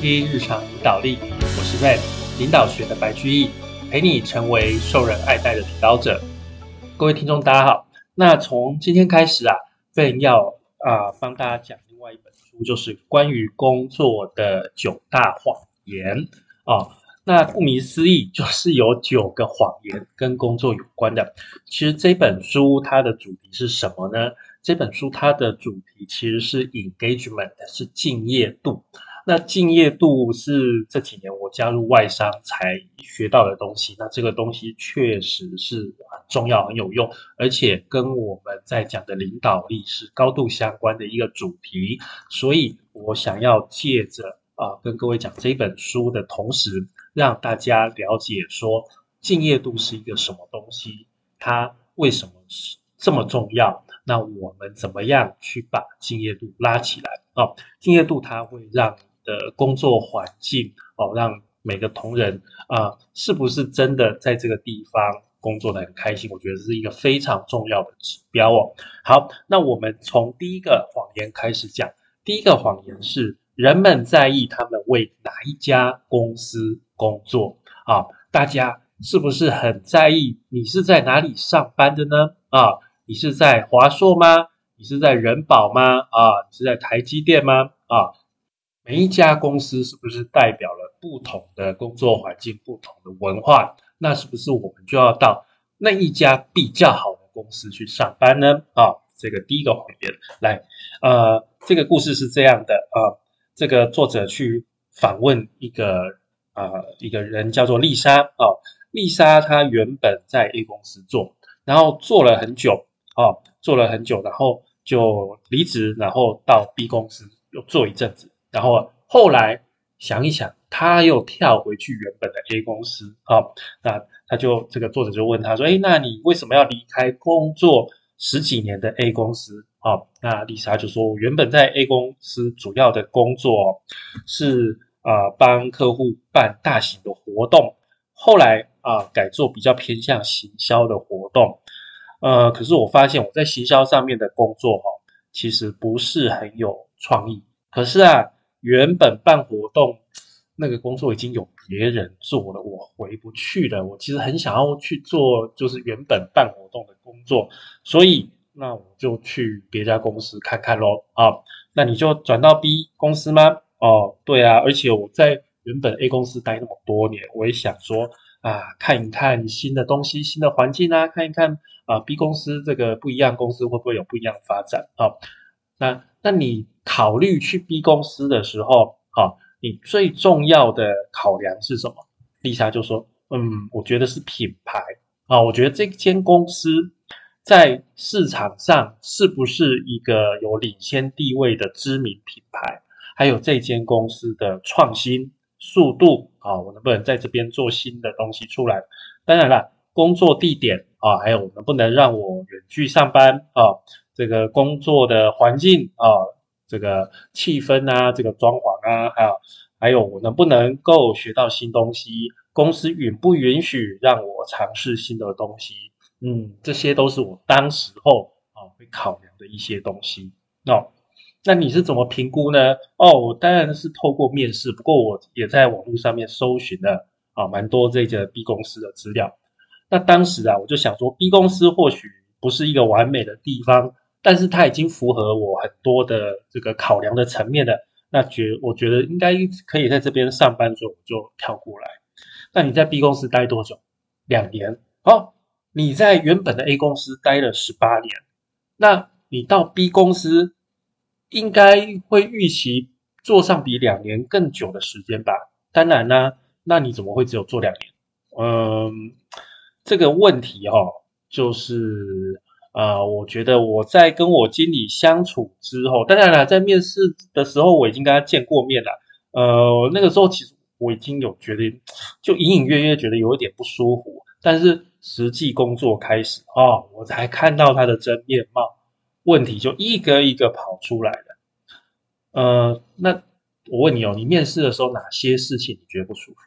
一日常领导力，我是 Red 领导学的白居易，陪你成为受人爱戴的领导者。各位听众，大家好。那从今天开始啊，Red 要啊帮大家讲另外一本书，就是关于工作的九大谎言啊。那顾名思义，就是有九个谎言跟工作有关的。其实这本书它的主题是什么呢？这本书它的主题其实是 engagement，是敬业度。那敬业度是这几年我加入外商才学到的东西。那这个东西确实是很重要、很有用，而且跟我们在讲的领导力是高度相关的一个主题。所以我想要借着啊，跟各位讲这本书的同时，让大家了解说敬业度是一个什么东西，它为什么是这么重要？那我们怎么样去把敬业度拉起来啊？敬业度它会让的工作环境哦，让每个同仁啊，是不是真的在这个地方工作的很开心？我觉得是一个非常重要的指标哦。好，那我们从第一个谎言开始讲。第一个谎言是人们在意他们为哪一家公司工作啊？大家是不是很在意你是在哪里上班的呢？啊，你是在华硕吗？你是在人保吗？啊，你是在台积电吗？啊？每一家公司是不是代表了不同的工作环境、不同的文化？那是不是我们就要到那一家比较好的公司去上班呢？啊，这个第一个谎言，来，呃，这个故事是这样的啊，这个作者去访问一个啊一个人叫做丽莎啊，丽莎她原本在 A 公司做，然后做了很久啊，做了很久，然后就离职，然后到 B 公司又做一阵子。然后后来想一想，他又跳回去原本的 A 公司啊，那他就这个作者就问他说：“哎，那你为什么要离开工作十几年的 A 公司？”啊，那丽莎就说：“我原本在 A 公司主要的工作是啊，帮客户办大型的活动，后来啊改做比较偏向行销的活动。呃，可是我发现我在行销上面的工作哈，其实不是很有创意。可是啊。”原本办活动那个工作已经有别人做了，我回不去了。我其实很想要去做，就是原本办活动的工作，所以那我就去别家公司看看喽。啊，那你就转到 B 公司吗？哦，对啊，而且我在原本 A 公司待那么多年，我也想说啊，看一看新的东西、新的环境啊，看一看啊 B 公司这个不一样公司会不会有不一样的发展啊？那那你？考虑去 B 公司的时候，啊，你最重要的考量是什么？丽莎就说：“嗯，我觉得是品牌啊，我觉得这间公司在市场上是不是一个有领先地位的知名品牌？还有这间公司的创新速度啊，我能不能在这边做新的东西出来？当然了，工作地点啊，还有能不能让我远距上班啊？这个工作的环境啊。”这个气氛啊，这个装潢啊，还有还有我能不能够学到新东西？公司允不允许让我尝试新的东西？嗯，这些都是我当时候啊会考量的一些东西。哦，那你是怎么评估呢？哦，我当然是透过面试，不过我也在网络上面搜寻了啊蛮多这个 B 公司的资料。那当时啊，我就想说，B 公司或许不是一个完美的地方。但是它已经符合我很多的这个考量的层面的，那觉我觉得应该可以在这边上班，所以我就跳过来。那你在 B 公司待多久？两年。好，你在原本的 A 公司待了十八年，那你到 B 公司应该会预期做上比两年更久的时间吧？当然啦，那你怎么会只有做两年？嗯，这个问题哈，就是。呃，我觉得我在跟我经理相处之后，当然了，在面试的时候我已经跟他见过面了。呃，那个时候其实我已经有觉得，就隐隐约约觉得有一点不舒服。但是实际工作开始啊，我才看到他的真面貌，问题就一个一个跑出来了。呃，那我问你哦，你面试的时候哪些事情你觉得不舒服？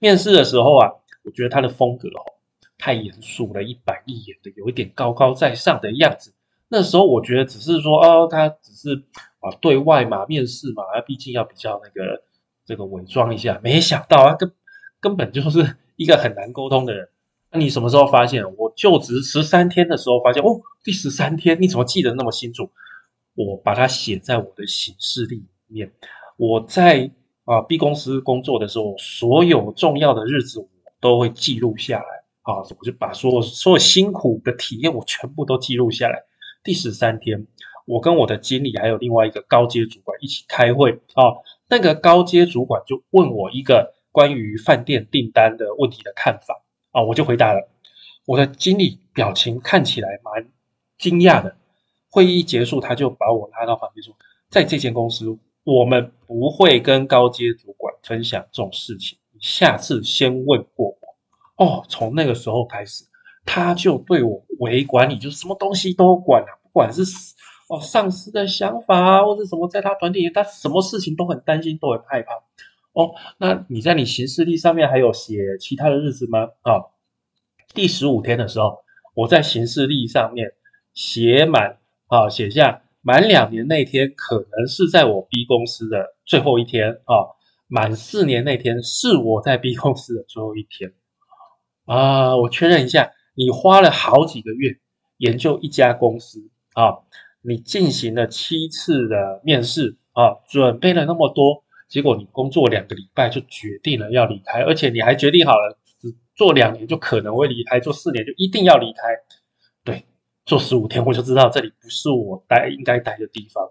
面试的时候啊，我觉得他的风格哦。太严肃了，一板一眼的，有一点高高在上的样子。那时候我觉得只是说，哦，他只是啊对外嘛，面试嘛，他毕竟要比较那个这个伪装一下，没想到啊，根根本就是一个很难沟通的人。那你什么时候发现？我就职十三天的时候发现，哦，第十三天你怎么记得那么清楚？我把它写在我的行事历里面。我在啊 B 公司工作的时候，所有重要的日子我都会记录下来啊，我就把所有所有辛苦的体验我全部都记录下来。第十三天，我跟我的经理还有另外一个高阶主管一起开会啊，那个高阶主管就问我一个关于饭店订单的问题的看法。啊，我就回答了。我的经理表情看起来蛮惊讶的。会议结束，他就把我拉到旁边说：“在这间公司，我们不会跟高阶主管分享这种事情。下次先问过。”哦，从那个时候开始，他就对我为管理，就是什么东西都管啊，不管是哦上司的想法啊，或者什么，在他团体里，他什么事情都很担心，都很害怕。哦，那你在你行事历上面还有写其他的日子吗？啊，第十五天的时候，我在行事历上面写满啊，写下满两年那天可能是在我 B 公司的最后一天啊，满四年那天是我在 B 公司的最后一天啊。我确认一下，你花了好几个月研究一家公司啊，你进行了七次的面试啊，准备了那么多。结果你工作两个礼拜就决定了要离开，而且你还决定好了，只做两年就可能会离开，做四年就一定要离开。对，做十五天我就知道这里不是我待应该待的地方。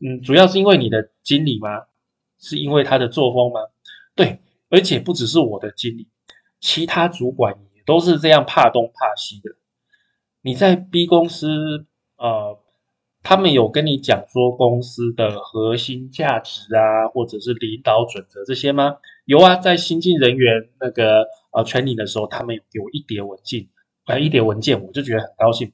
嗯，主要是因为你的经理吗？是因为他的作风吗？对，而且不只是我的经理，其他主管也都是这样怕东怕西的。你在 B 公司啊？他们有跟你讲说公司的核心价值啊，或者是领导准则这些吗？有啊，在新进人员那个呃 training 的时候，他们有给我一叠文件，呃一叠文件，我就觉得很高兴。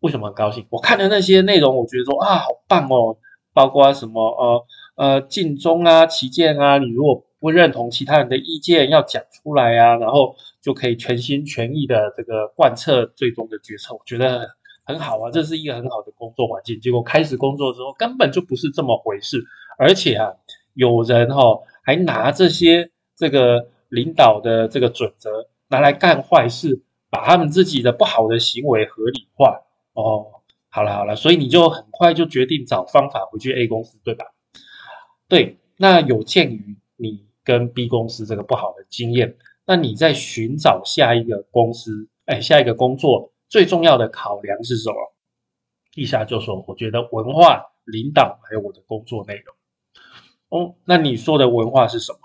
为什么很高兴？我看的那些内容，我觉得说啊，好棒哦，包括什么呃呃尽忠啊、旗舰啊，你如果不认同其他人的意见，要讲出来啊，然后就可以全心全意的这个贯彻最终的决策，我觉得。很好啊，这是一个很好的工作环境。结果开始工作之后，根本就不是这么回事。而且啊，有人哈还拿这些这个领导的这个准则拿来干坏事，把他们自己的不好的行为合理化。哦，好了好了，所以你就很快就决定找方法回去 A 公司，对吧？对，那有鉴于你跟 B 公司这个不好的经验，那你在寻找下一个公司，哎，下一个工作。最重要的考量是什么？一下就说，我觉得文化、领导还有我的工作内容。哦，那你说的文化是什么？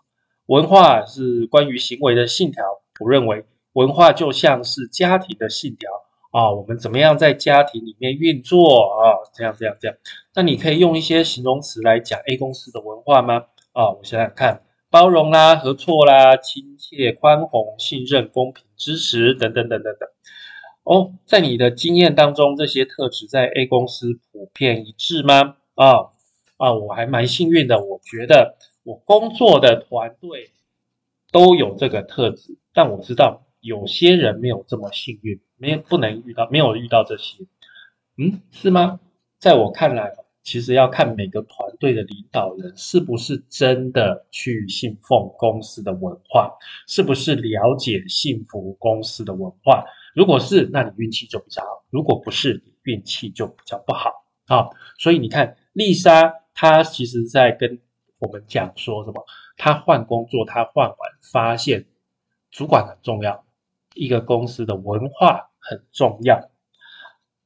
文化是关于行为的信条。我认为文化就像是家庭的信条啊，我们怎么样在家庭里面运作啊？这样这样这样。那你可以用一些形容词来讲 A 公司的文化吗？啊，我想想看，包容啦、合作啦、亲切、宽宏、信任、公平、支持等等等等等。哦，在你的经验当中，这些特质在 A 公司普遍一致吗？啊啊，我还蛮幸运的，我觉得我工作的团队都有这个特质，但我知道有些人没有这么幸运，没不能遇到，没有遇到这些。嗯，是吗？在我看来，其实要看每个团队的领导人是不是真的去信奉公司的文化，是不是了解幸福公司的文化。如果是，那你运气就比较好；如果不是，你运气就比较不好啊。所以你看，丽莎她其实在跟我们讲说什么？她换工作，她换完发现主管很重要，一个公司的文化很重要，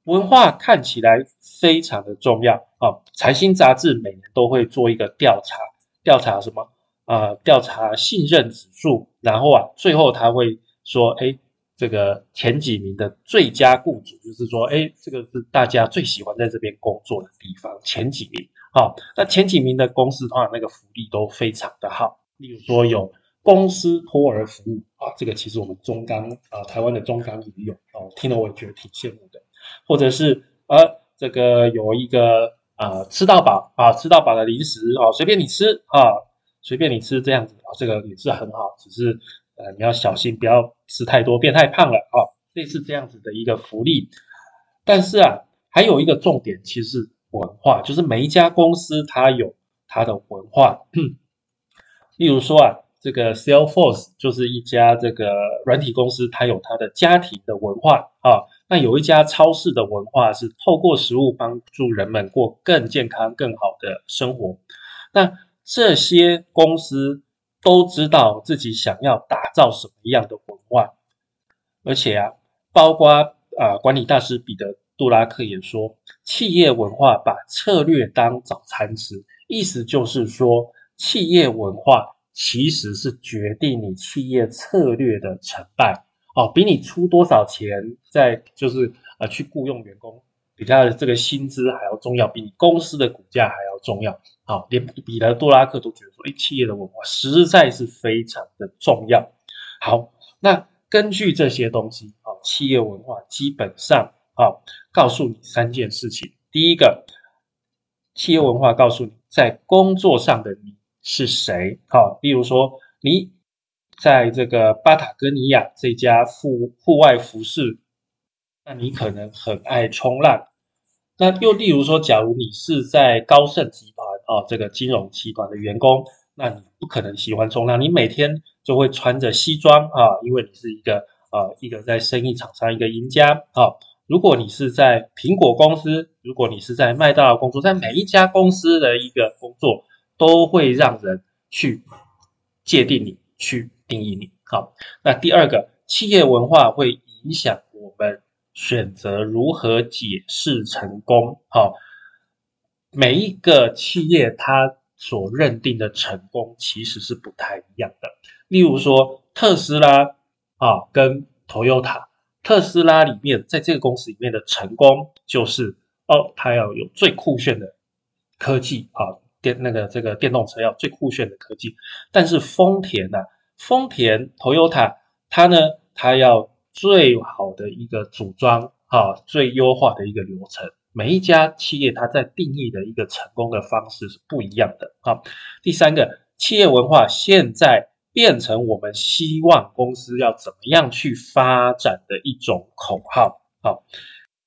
文化看起来非常的重要啊。财新杂志每年都会做一个调查，调查什么？啊，调查信任指数，然后啊，最后他会说，哎。这个前几名的最佳雇主，就是说，哎，这个是大家最喜欢在这边工作的地方。前几名，好，那前几名的公司，的话那个福利都非常的好。例如说，有公司托儿服务啊，这个其实我们中钢啊，台湾的中钢也有哦，听了我也觉得挺羡慕的。或者是呃，这个有一个啊，吃到饱啊，吃到饱的零食啊，随便你吃啊，随便你吃这样子啊，这个也是很好，只是。呃，你要小心，不要吃太多，变太胖了啊！类似这样子的一个福利。但是啊，还有一个重点，其实是文化，就是每一家公司它有它的文化。例如说啊，这个 Salesforce 就是一家这个软体公司，它有它的家庭的文化啊。那有一家超市的文化是透过食物帮助人们过更健康、更好的生活。那这些公司都知道自己想要打造什么样的文化，而且啊，包括啊管理大师彼得·杜拉克也说，企业文化把策略当早餐吃，意思就是说，企业文化其实是决定你企业策略的成败。哦，比你出多少钱，在就是呃去雇佣员工，比他的这个薪资还要重要，比你公司的股价还要重要。好，连彼得·杜拉克都觉得说，哎，企业的文化实在是非常的重要。好，那根据这些东西，啊，企业文化基本上啊，告诉你三件事情。第一个，企业文化告诉你在工作上的你是谁。好，例如说你。在这个巴塔哥尼亚这家户户外服饰，那你可能很爱冲浪。那又例如说，假如你是在高盛集团啊这个金融集团的员工，那你不可能喜欢冲浪，你每天就会穿着西装啊，因为你是一个呃一个在生意场上一个赢家啊。如果你是在苹果公司，如果你是在麦当劳工作，在每一家公司的一个工作，都会让人去界定你去。定义你好，那第二个企业文化会影响我们选择如何解释成功。好，每一个企业它所认定的成功其实是不太一样的。例如说特斯拉啊，跟 Toyota，特斯拉里面在这个公司里面的成功就是哦，它要有最酷炫的科技啊，电那个这个电动车要最酷炫的科技，但是丰田呢？丰田、Toyota，它呢，它要最好的一个组装，哈，最优化的一个流程。每一家企业，它在定义的一个成功的方式是不一样的，啊。第三个，企业文化现在变成我们希望公司要怎么样去发展的一种口号，好，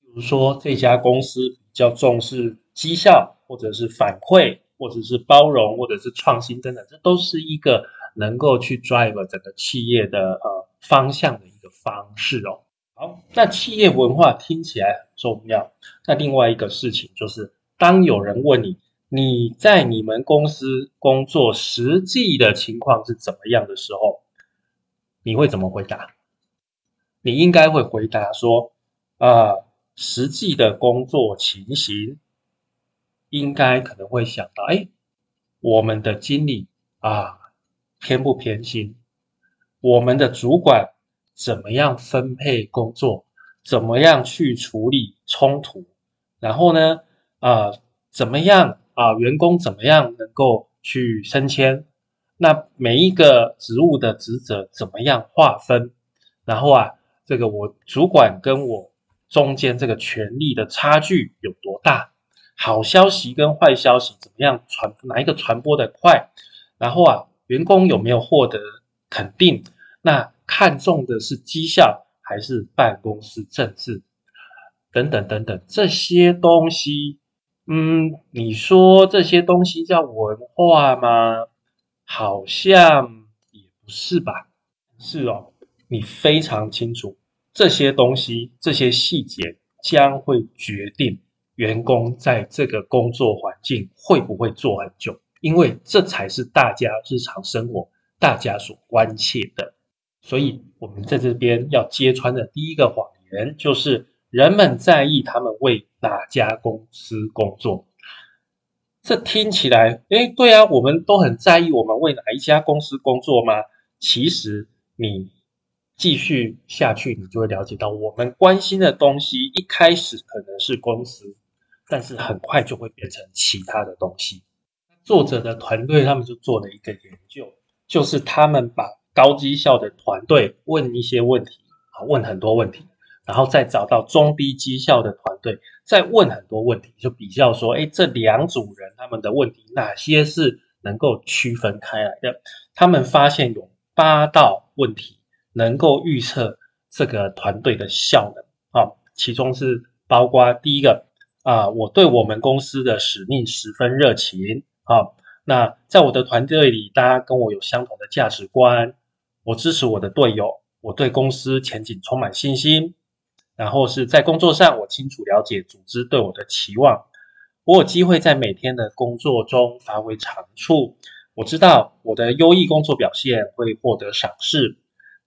比如说这家公司比较重视绩效，或者是反馈，或者是包容，或者是创新等等，这都是一个。能够去 drive 整个企业的呃方向的一个方式哦。好，那企业文化听起来很重要。那另外一个事情就是，当有人问你你在你们公司工作实际的情况是怎么样的时候，你会怎么回答？你应该会回答说，啊，实际的工作情形，应该可能会想到，哎，我们的经理啊。偏不偏心？我们的主管怎么样分配工作？怎么样去处理冲突？然后呢？啊，怎么样啊？员工怎么样能够去升迁？那每一个职务的职责怎么样划分？然后啊，这个我主管跟我中间这个权力的差距有多大？好消息跟坏消息怎么样传？哪一个传播的快？然后啊？员工有没有获得肯定？那看重的是绩效还是办公室政治等等等等这些东西？嗯，你说这些东西叫文化吗？好像也不是吧？是哦，你非常清楚这些东西，这些细节将会决定员工在这个工作环境会不会做很久。因为这才是大家日常生活大家所关切的，所以我们在这边要揭穿的第一个谎言就是，人们在意他们为哪家公司工作。这听起来，哎，对啊，我们都很在意我们为哪一家公司工作吗？其实你继续下去，你就会了解到，我们关心的东西一开始可能是公司，但是很快就会变成其他的东西。作者的团队，他们就做了一个研究，就是他们把高绩效的团队问一些问题，啊，问很多问题，然后再找到中低绩效的团队，再问很多问题，就比较说，哎，这两组人他们的问题哪些是能够区分开来的？他们发现有八道问题能够预测这个团队的效能，啊，其中是包括第一个，啊，我对我们公司的使命十分热情。啊，那在我的团队里，大家跟我有相同的价值观，我支持我的队友，我对公司前景充满信心。然后是在工作上，我清楚了解组织对我的期望，我有机会在每天的工作中发挥长处。我知道我的优异工作表现会获得赏识，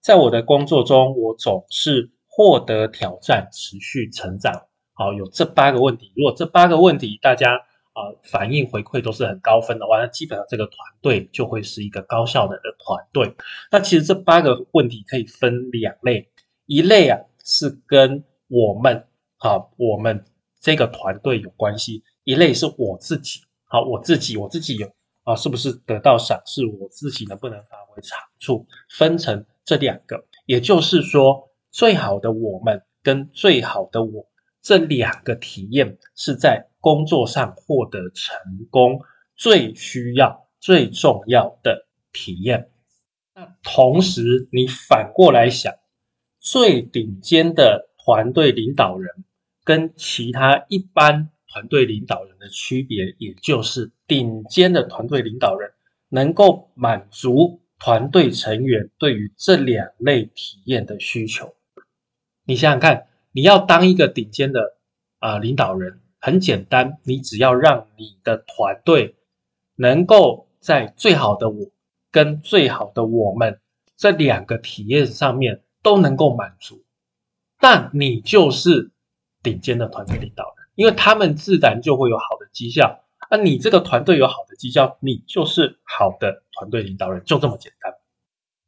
在我的工作中，我总是获得挑战，持续成长。好，有这八个问题，如果这八个问题大家啊反应回馈都是很高分的话，那基本上这个团队就会是一个高效能的团队。那其实这八个问题可以分两类，一类啊。是跟我们啊，我们这个团队有关系。一类是我自己，好，我自己，我自己有啊，是不是得到赏识？我自己能不能发挥长处？分成这两个，也就是说，最好的我们跟最好的我这两个体验是在工作上获得成功最需要、最重要的体验。那同时，你反过来想。最顶尖的团队领导人跟其他一般团队领导人的区别，也就是顶尖的团队领导人能够满足团队成员对于这两类体验的需求。你想想看，你要当一个顶尖的啊领导人，很简单，你只要让你的团队能够在最好的我跟最好的我们这两个体验上面。都能够满足，但你就是顶尖的团队领导人，因为他们自然就会有好的绩效。那你这个团队有好的绩效，你就是好的团队领导人，就这么简单。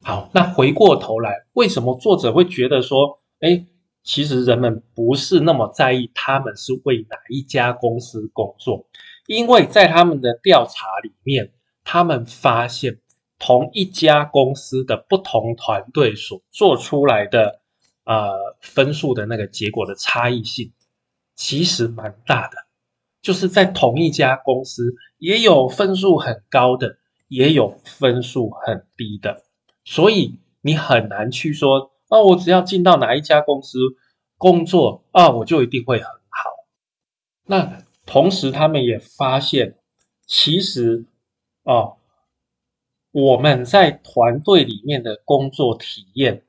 好，那回过头来，为什么作者会觉得说，哎，其实人们不是那么在意他们是为哪一家公司工作？因为在他们的调查里面，他们发现。同一家公司的不同团队所做出来的呃分数的那个结果的差异性，其实蛮大的。就是在同一家公司，也有分数很高的，也有分数很低的。所以你很难去说，那，我只要进到哪一家公司工作啊，我就一定会很好。那同时他们也发现，其实啊。我们在团队里面的工作体验，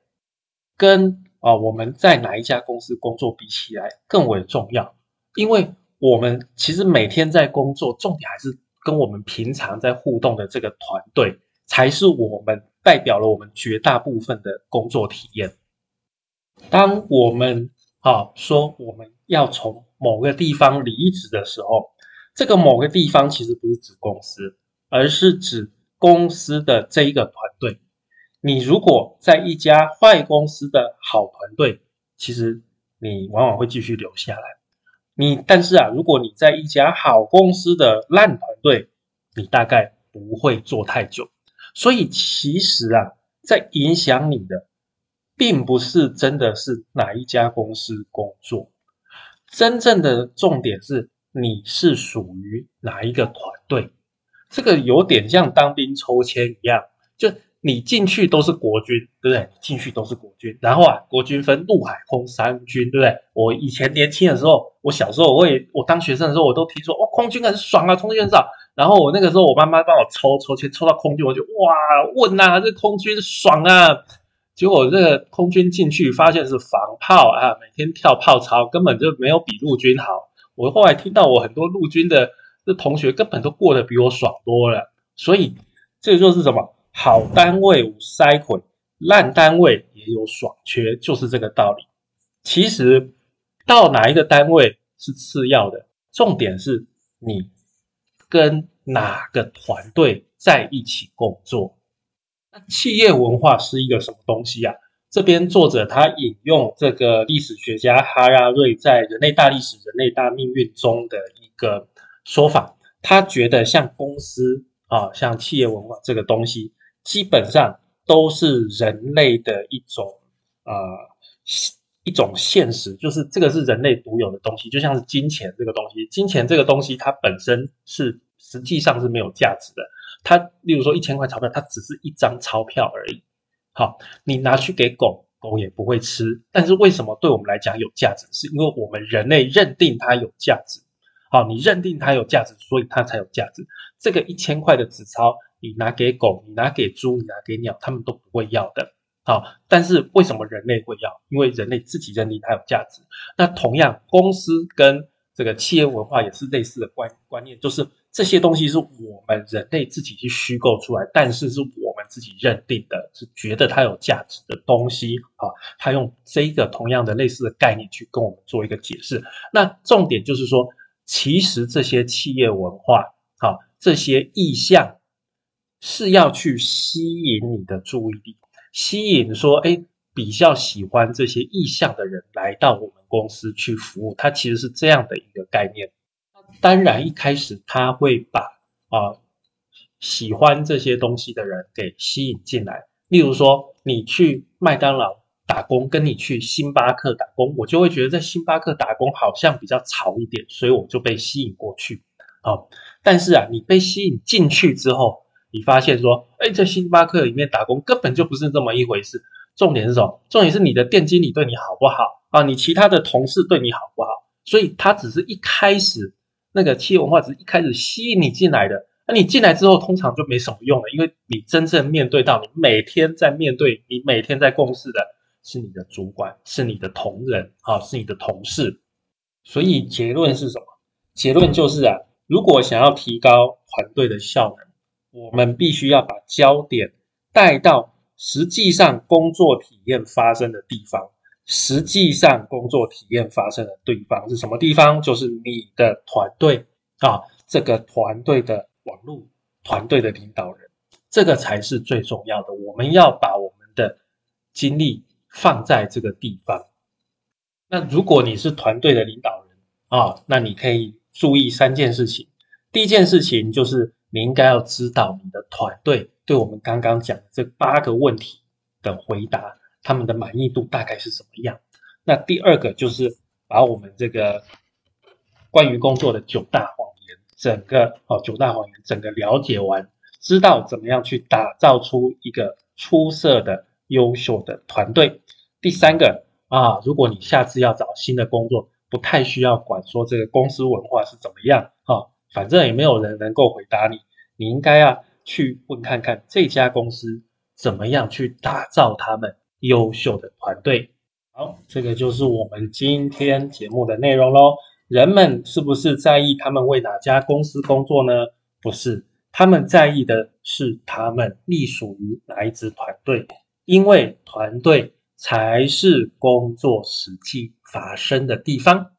跟啊我们在哪一家公司工作比起来更为重要，因为我们其实每天在工作，重点还是跟我们平常在互动的这个团队，才是我们代表了我们绝大部分的工作体验。当我们啊说我们要从某个地方离职的时候，这个某个地方其实不是指公司，而是指。公司的这一个团队，你如果在一家坏公司的好团队，其实你往往会继续留下来。你但是啊，如果你在一家好公司的烂团队，你大概不会做太久。所以其实啊，在影响你的，并不是真的是哪一家公司工作，真正的重点是你是属于哪一个团队。这个有点像当兵抽签一样，就你进去都是国军，对不对？进去都是国军，然后啊，国军分陆海空三军，对不对？我以前年轻的时候，我小时候我也我当学生的时候，我都听说哦，空军很爽啊，空军很爽。然后我那个时候，我妈妈帮我抽抽签，抽到空军，我就哇，问呐，这空军爽啊！结果这个空军进去发现是防炮啊，每天跳炮操，根本就没有比陆军好。我后来听到我很多陆军的。这同学根本都过得比我爽多了，所以这就是什么？好单位无筛捆，烂单位也有爽缺，就是这个道理。其实到哪一个单位是次要的，重点是你跟哪个团队在一起工作。那企业文化是一个什么东西啊？这边作者他引用这个历史学家哈拉瑞在《人类大历史、人类大命运》中的一个。说法，他觉得像公司啊，像企业文化这个东西，基本上都是人类的一种呃一种现实，就是这个是人类独有的东西，就像是金钱这个东西，金钱这个东西它本身是实际上是没有价值的。它例如说一千块钞票，它只是一张钞票而已。好，你拿去给狗狗也不会吃，但是为什么对我们来讲有价值？是因为我们人类认定它有价值。好，你认定它有价值，所以它才有价值。这个一千块的纸钞，你拿给狗，你拿给猪，你拿给鸟，他们都不会要的。好，但是为什么人类会要？因为人类自己认定它有价值。那同样，公司跟这个企业文化也是类似的观观念，就是这些东西是我们人类自己去虚构出来，但是是我们自己认定的，是觉得它有价值的东西。好，他用这个同样的类似的概念去跟我们做一个解释。那重点就是说。其实这些企业文化，好，这些意向是要去吸引你的注意力，吸引说，哎，比较喜欢这些意向的人来到我们公司去服务。它其实是这样的一个概念。当然，一开始他会把啊喜欢这些东西的人给吸引进来。例如说，你去麦当劳。打工跟你去星巴克打工，我就会觉得在星巴克打工好像比较潮一点，所以我就被吸引过去。好，但是啊，你被吸引进去之后，你发现说，哎，在星巴克里面打工根本就不是这么一回事。重点是什么？重点是你的店经理对你好不好啊？你其他的同事对你好不好？所以他只是一开始那个企业文化只是一开始吸引你进来的。那你进来之后，通常就没什么用了，因为你真正面对到你每天在面对你每天在共事的。是你的主管，是你的同仁，啊，是你的同事，所以结论是什么？结论就是啊，如果想要提高团队的效能，我们必须要把焦点带到实际上工作体验发生的地方。实际上工作体验发生的地方是什么地方？就是你的团队啊，这个团队的网络团队的领导人，这个才是最重要的。我们要把我们的精力。放在这个地方。那如果你是团队的领导人啊，那你可以注意三件事情。第一件事情就是你应该要知道你的团队对我们刚刚讲的这八个问题的回答，他们的满意度大概是什么样。那第二个就是把我们这个关于工作的九大谎言，整个哦九大谎言整个了解完，知道怎么样去打造出一个出色的。优秀的团队。第三个啊，如果你下次要找新的工作，不太需要管说这个公司文化是怎么样啊，反正也没有人能够回答你。你应该要去问看看这家公司怎么样去打造他们优秀的团队。好，这个就是我们今天节目的内容喽。人们是不是在意他们为哪家公司工作呢？不是，他们在意的是他们隶属于哪一支团队。因为团队才是工作实际发生的地方。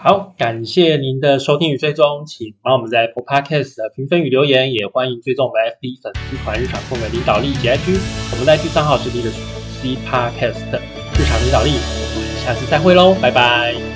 好，感谢您的收听与追踪，请帮我们在 Apple Podcast 的评分与留言，也欢迎追踪我们 FB 粉丝团日常控的领导力及 IG，我们的 IG 账号是 C Podcast 日常领导力。我们下次再会喽，拜拜。